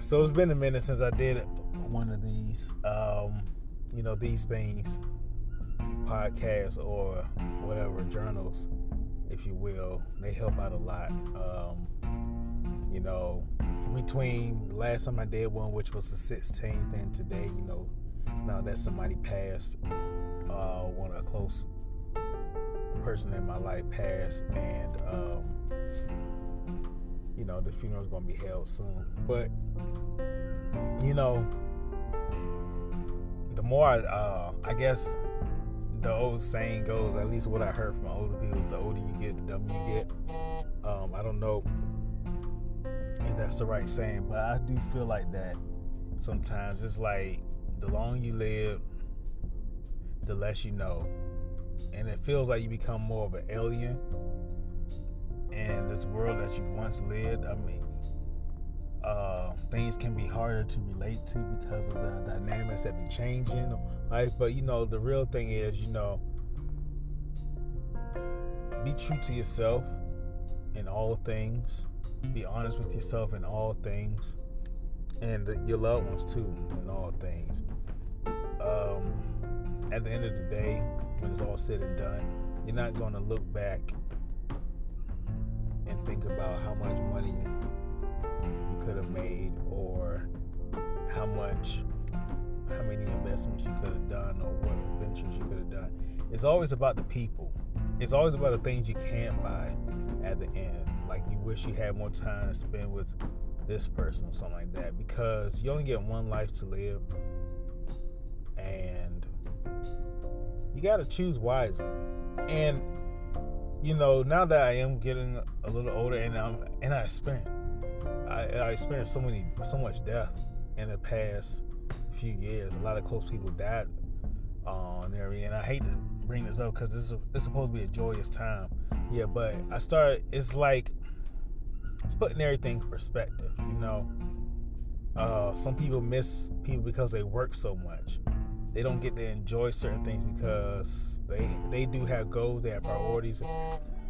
so it's been a minute since I did one of these, um, you know, these things, podcasts or whatever journals, if you will. They help out a lot. Um, you know, between last time I did one, which was the 16th, and today, you know, now that somebody passed, uh, one of a close person in my life passed, and um, know the funeral's gonna be held soon. But you know, the more I, uh, I guess the old saying goes, at least what I heard from older people, is the older you get, the dumber you get. Um, I don't know if that's the right saying, but I do feel like that sometimes. It's like the longer you live, the less you know. And it feels like you become more of an alien in this world that you once lived. I mean, uh, things can be harder to relate to because of the dynamics that be changing life. But you know, the real thing is, you know, be true to yourself in all things. Be honest with yourself in all things, and your loved ones too in all things. Um, at the end of the day, when it's all said and done, you're not going to look back and think about how much money you could have made or how much how many investments you could have done or what ventures you could have done. It's always about the people. It's always about the things you can't buy at the end. Like you wish you had more time to spend with this person or something like that. Because you only get one life to live and you gotta choose wisely. And you know, now that I am getting a little older and I'm and I experienced I, I experienced so many so much death in the past few years. A lot of close people died on there, and I hate to bring this up because this is it's supposed to be a joyous time. Yeah, but I started. It's like it's putting everything in perspective. You know, uh, some people miss people because they work so much. They don't get to enjoy certain things because they they do have goals, they have priorities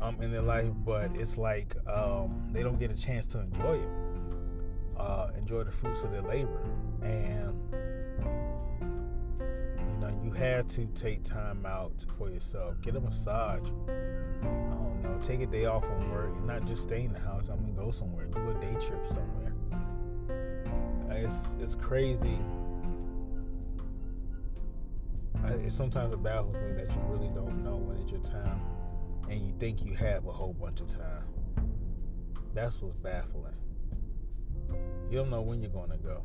um, in their life, but it's like um, they don't get a chance to enjoy it, uh, enjoy the fruits of their labor, and you know you have to take time out for yourself. Get a massage. I don't know. Take a day off from work and not just stay in the house. I mean, go somewhere. Do a day trip somewhere. It's it's crazy it's sometimes a baffles me that you really don't know when it's your time and you think you have a whole bunch of time. That's what's baffling. You don't know when you're going to go.